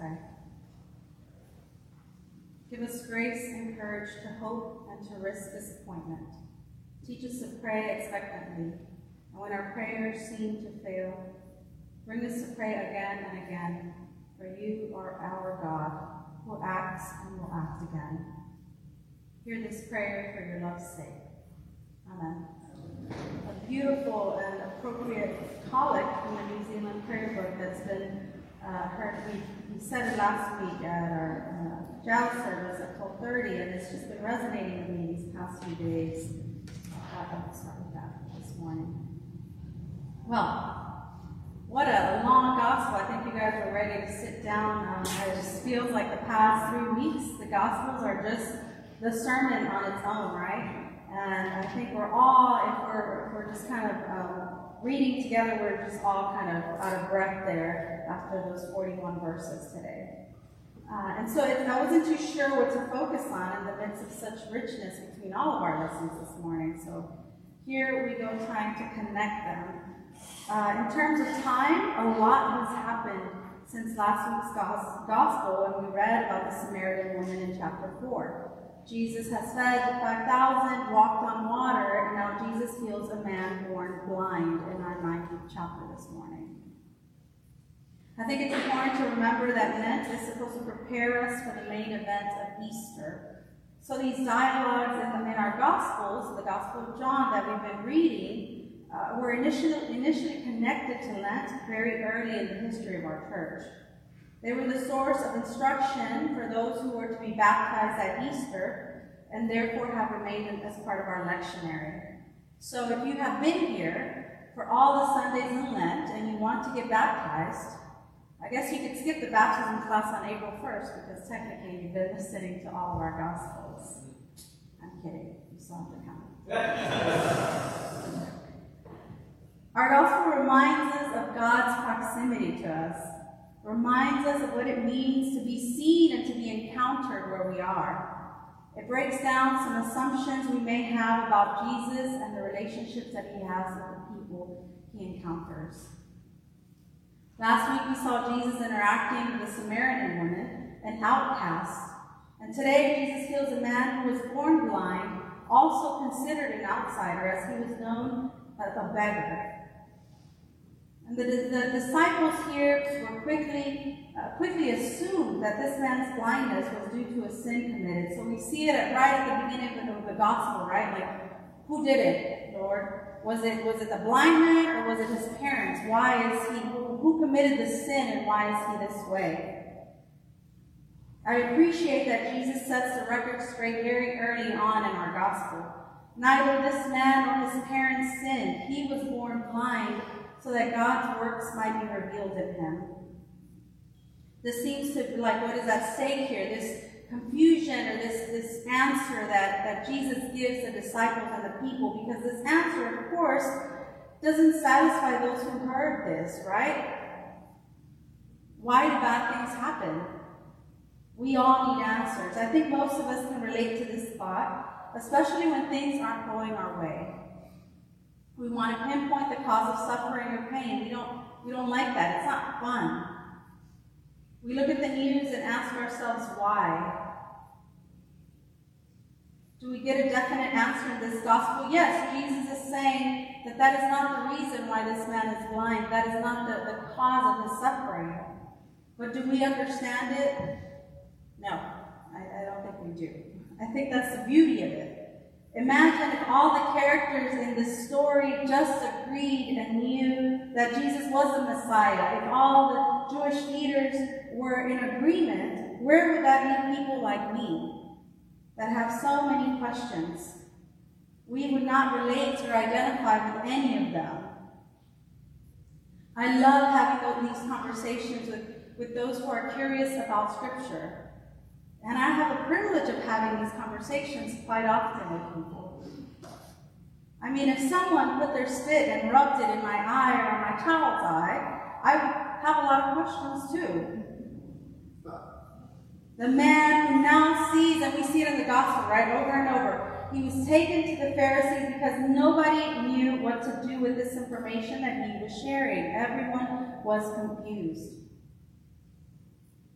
pray. Give us grace and courage to hope and to risk disappointment. Teach us to pray expectantly, and when our prayers seem to fail, bring us to pray again and again, for you are our God, who acts and will act again. Hear this prayer for your love's sake. Amen. A beautiful and appropriate collect from the New Zealand prayer book that's been uh, heard. We, we said it last week at our uh, service at 12:30, and it's just been resonating with me these past few days. Uh, I'll start with that this morning. Well, what a long gospel. I think you guys are ready to sit down. Um, it just feels like the past three weeks, the gospels are just the sermon on its own, right? And I think we're all, if we're, if we're just kind of um, reading together, we're just all kind of out of breath there after those 41 verses today. Uh, and so I wasn't too sure what to focus on in the midst of such richness between all of our lessons this morning. So here we go trying to connect them. Uh, in terms of time, a lot has happened since last week's gospel when we read about the Samaritan woman in chapter 4. Jesus has fed the 5,000, walked on water, and now Jesus heals a man born blind in our 19th chapter this morning. I think it's important to remember that Lent is supposed to prepare us for the main event of Easter. So these dialogues in our Gospels, the Gospel of John that we've been reading, uh, were initially, initially connected to Lent very early in the history of our church. They were the source of instruction for those who were to be baptized at Easter, and therefore have remained as part of our lectionary. So if you have been here for all the Sundays in Lent and you want to get baptized, I guess you could skip the baptism class on April 1st because technically you've been listening to all of our Gospels. I'm kidding. You still have to come. our Gospel reminds us of God's proximity to us, reminds us of what it means to be seen and to be encountered where we are. It breaks down some assumptions we may have about Jesus and the relationships that he has with the people he encounters. Last week we saw Jesus interacting with the Samaritan woman, an outcast. And today Jesus heals a man who was born blind, also considered an outsider, as he was known as a beggar. And the, the disciples here were quickly, uh, quickly assumed that this man's blindness was due to a sin committed. So we see it right at the beginning of the, the gospel, right? Like, who did it, Lord? Was it was it the blind man or was it his parents? Why is he who committed the sin and why is he this way? I appreciate that Jesus sets the record straight very early on in our gospel. Neither this man nor his parents sinned. He was born blind so that God's works might be revealed in him. This seems to be like what is at stake here, this confusion or this, this answer that, that Jesus gives the disciples and the people, because this answer, of course, doesn't satisfy those who heard this, right? Why do bad things happen? We all need answers. I think most of us can relate to this thought, especially when things aren't going our way. We want to pinpoint the cause of suffering or pain. We don't, we don't like that. It's not fun. We look at the news and ask ourselves why. Do we get a definite answer in this gospel? Yes, Jesus is saying that that is not the reason why this man is blind. That is not the, the cause of his suffering. But do we understand it? No, I, I don't think we do. I think that's the beauty of it. Imagine if all the characters in the story just agreed and knew that Jesus was the Messiah. If all the Jewish leaders were in agreement, where would that leave people like me that have so many questions? We would not relate or identify with any of them. I love having these conversations with, with those who are curious about Scripture. And I have the privilege of having these conversations quite often with people. I mean, if someone put their spit and rubbed it in my eye or my child's eye, I would have a lot of questions too. The man who now sees, and we see it in the gospel, right, over and over, he was taken to the Pharisees because nobody knew what to do with this information that he was sharing. Everyone was confused.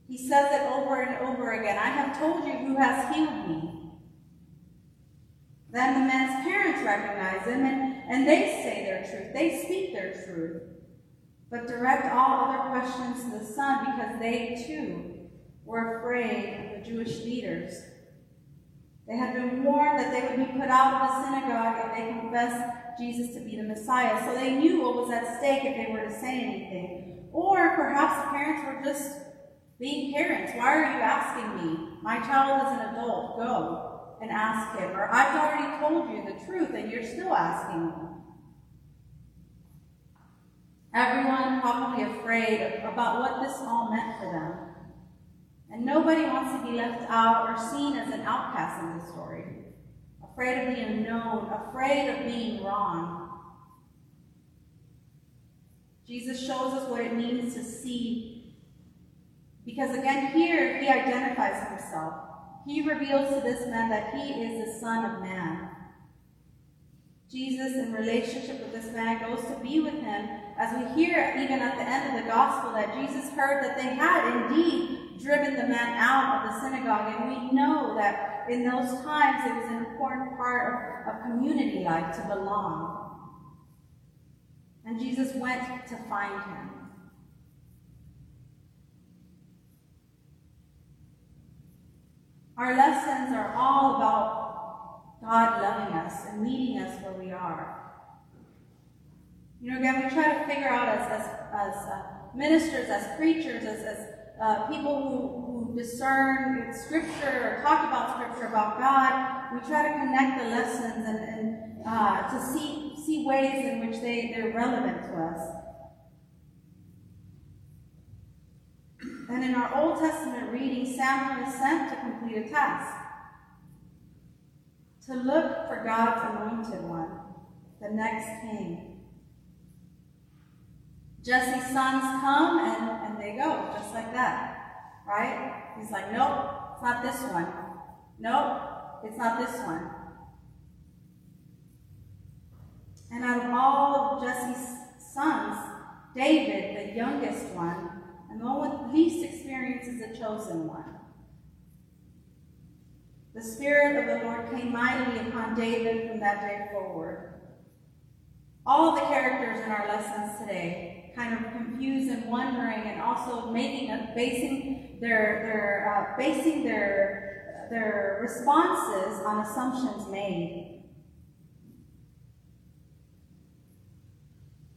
He says it over and over again I have told you who has healed me. Then the man's parents recognize him and, and they say their truth. They speak their truth. But direct all other questions to the son because they too were afraid of the Jewish leaders. They had been warned that they would be put out of the synagogue if they confessed Jesus to be the Messiah. So they knew what was at stake if they were to say anything. Or perhaps the parents were just being parents. Why are you asking me? My child is an adult. Go and ask him. Or I've already told you the truth and you're still asking me. Everyone probably afraid about what this all meant for them. And nobody wants to be left out or seen as an outcast in this story. Afraid of the unknown, afraid of being wrong. Jesus shows us what it means to see. Because again, here he identifies himself. He reveals to this man that he is the Son of Man. Jesus, in relationship with this man, goes to be with him, as we hear even at the end of the gospel that Jesus heard that they had indeed driven the man out of the synagogue. And we know that in those times it was an important part of, of community life to belong. And Jesus went to find him. Our lessons are all about God loving us and meeting us where we are. You know, again, we try to figure out as, as, as uh, ministers, as preachers, as, as uh, people who, who discern Scripture or talk about Scripture, about God, we try to connect the lessons and, and uh, to see, see ways in which they, they're relevant to us. And in our Old Testament reading, Samuel is sent to complete a task to look for God's anointed one, the next king. Jesse's sons come and, and they go, just like that. Right? He's like, nope, it's not this one. Nope, it's not this one. And out of all of Jesse's sons, David, the youngest one, and the one with least experience, is the chosen one. The Spirit of the Lord came mightily upon David from that day forward. All the characters in our lessons today kind of confused and wondering and also making a, basing their their uh, basing their their responses on assumptions made.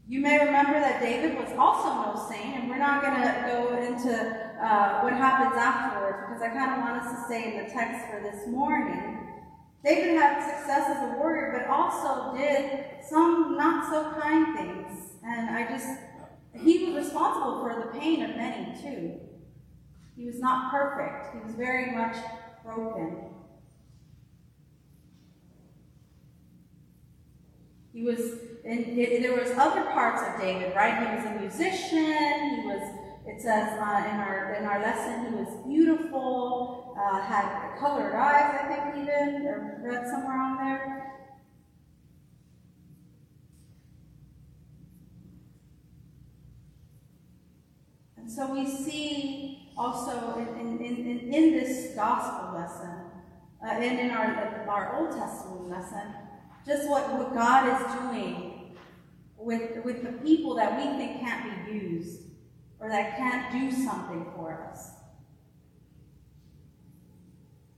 You may remember that David was also no saint, and we're not going to into uh, what happens afterwards, because I kind of want us to stay in the text for this morning. David had success as a warrior, but also did some not so kind things. And I just, he was responsible for the pain of many too. He was not perfect, he was very much broken. He was, and there was other parts of David, right? He was a musician, he was it says uh, in our in our lesson he was beautiful, uh, had colored eyes, I think even, or read somewhere on there. And so we see also in, in, in, in this gospel lesson, uh, and in our, our Old Testament lesson, just what, what God is doing with, with the people that we think can't be used or that can't do something for us.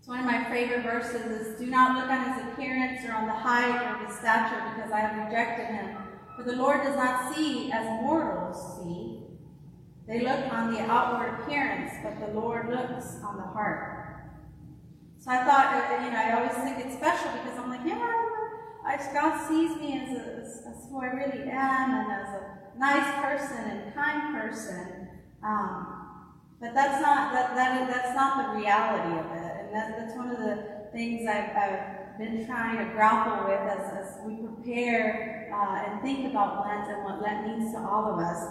So one of my favorite verses is, Do not look on his appearance or on the height or his stature, because I have rejected him. For the Lord does not see as mortals see. They look on the outward appearance, but the Lord looks on the heart. So I thought, uh, you know, I always think it's special because I'm like, yeah, I, God sees me as, a, as, as who I really am and as a nice person and kind person. Um, but that's not that, that that's not the reality of it, and that, that's one of the things I've, I've been trying to grapple with as, as we prepare uh, and think about Lent and what Lent means to all of us.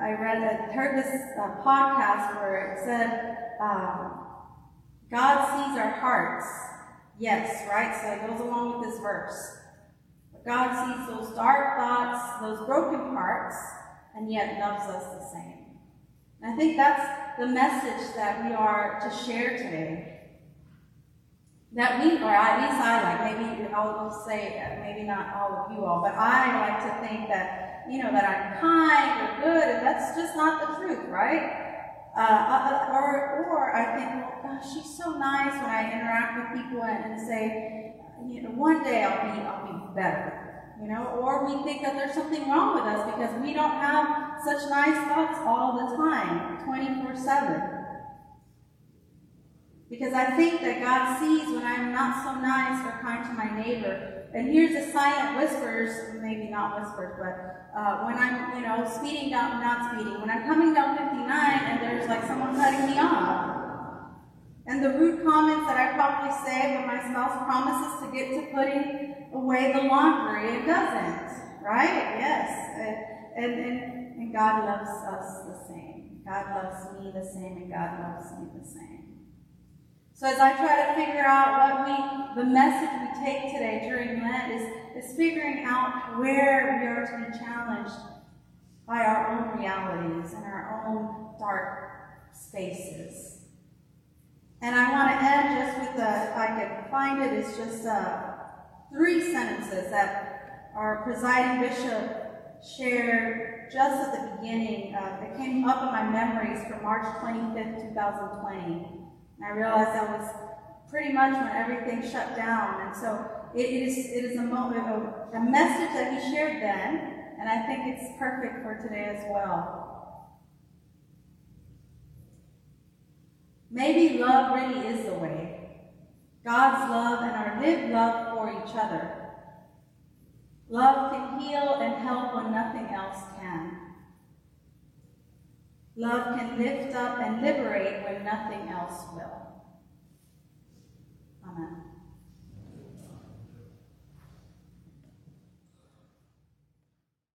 I read, I heard this uh, podcast where it said, um, "God sees our hearts." Yes, right. So it goes along with this verse. God sees those dark thoughts, those broken parts, and yet loves us the same. And I think that's the message that we are to share today. That we, or at least I like, maybe I'll say, maybe not all of you all, but I like to think that, you know, that I'm kind or good, and that's just not the truth, right? Uh, uh, or, or I think, well, gosh, she's so nice when I interact with people and, and say, you know, one day I'll be, I'll be better, you know, or we think that there's something wrong with us because we don't have such nice thoughts all the time, 24 7. Because I think that God sees when I'm not so nice or kind to my neighbor. And here's the silent whispers, maybe not whispers, but uh, when I'm, you know, speeding down, not speeding, when I'm coming down 59 and there's like someone cutting me off. And the rude comments that I probably say when my spouse promises to get to putting away the laundry, it doesn't, right? Yes. And, and, and God loves us the same. God loves me the same, and God loves me the same. So as I try to figure out what we, the message we take today during Lent is, is figuring out where we are to be challenged by our own realities and our own dark spaces. And I want to end just with, a, if I can find it, it's just uh, three sentences that our presiding bishop shared just at the beginning. Uh, it came up in my memories from March 25th, 2020. And I realized that was pretty much when everything shut down. And so it is, it is a moment, a, a message that he shared then, and I think it's perfect for today as well. Maybe love really is the way. God's love and our lived love for each other. Love can heal and help when nothing else can. Love can lift up and liberate when nothing else will. Amen.